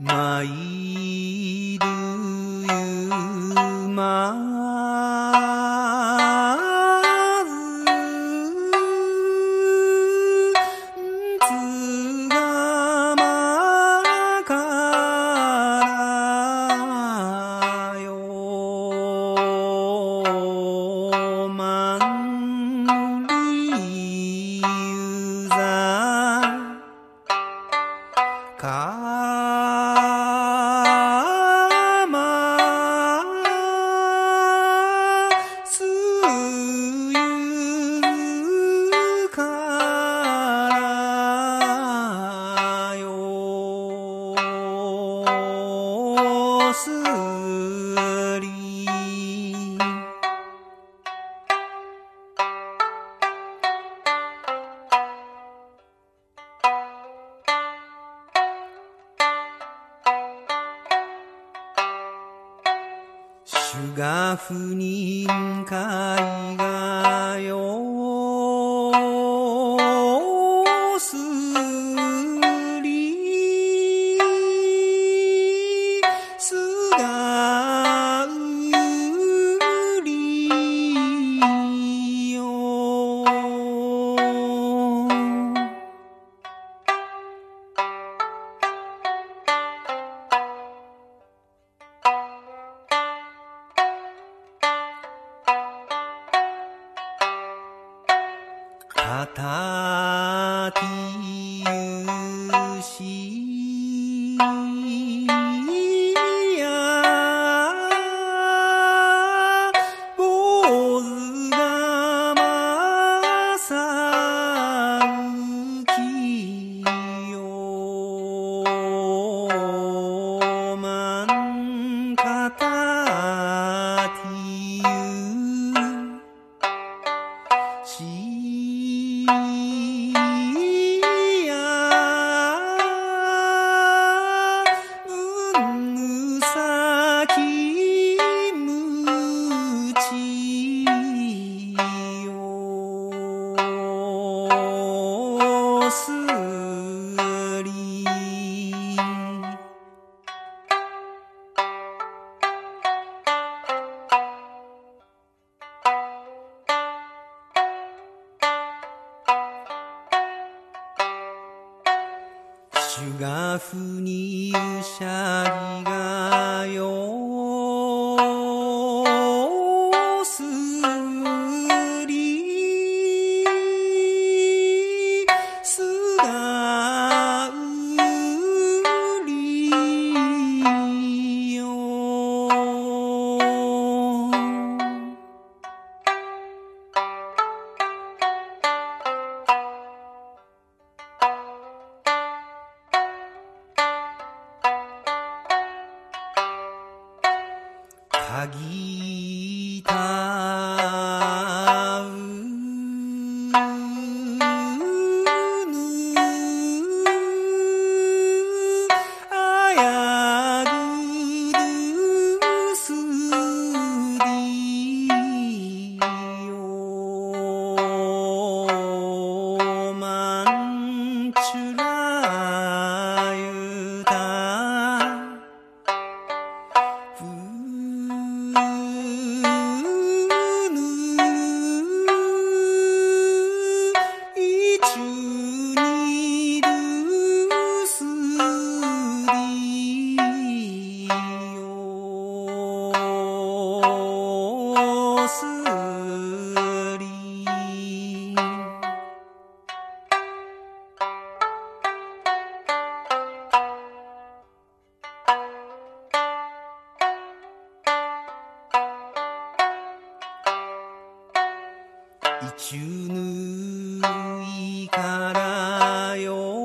参るゆま主が不認会がよたきゆしや坊主がまさうきよまんかた。主がふにゆしゃりがよかぎたいちゅぬいからよ。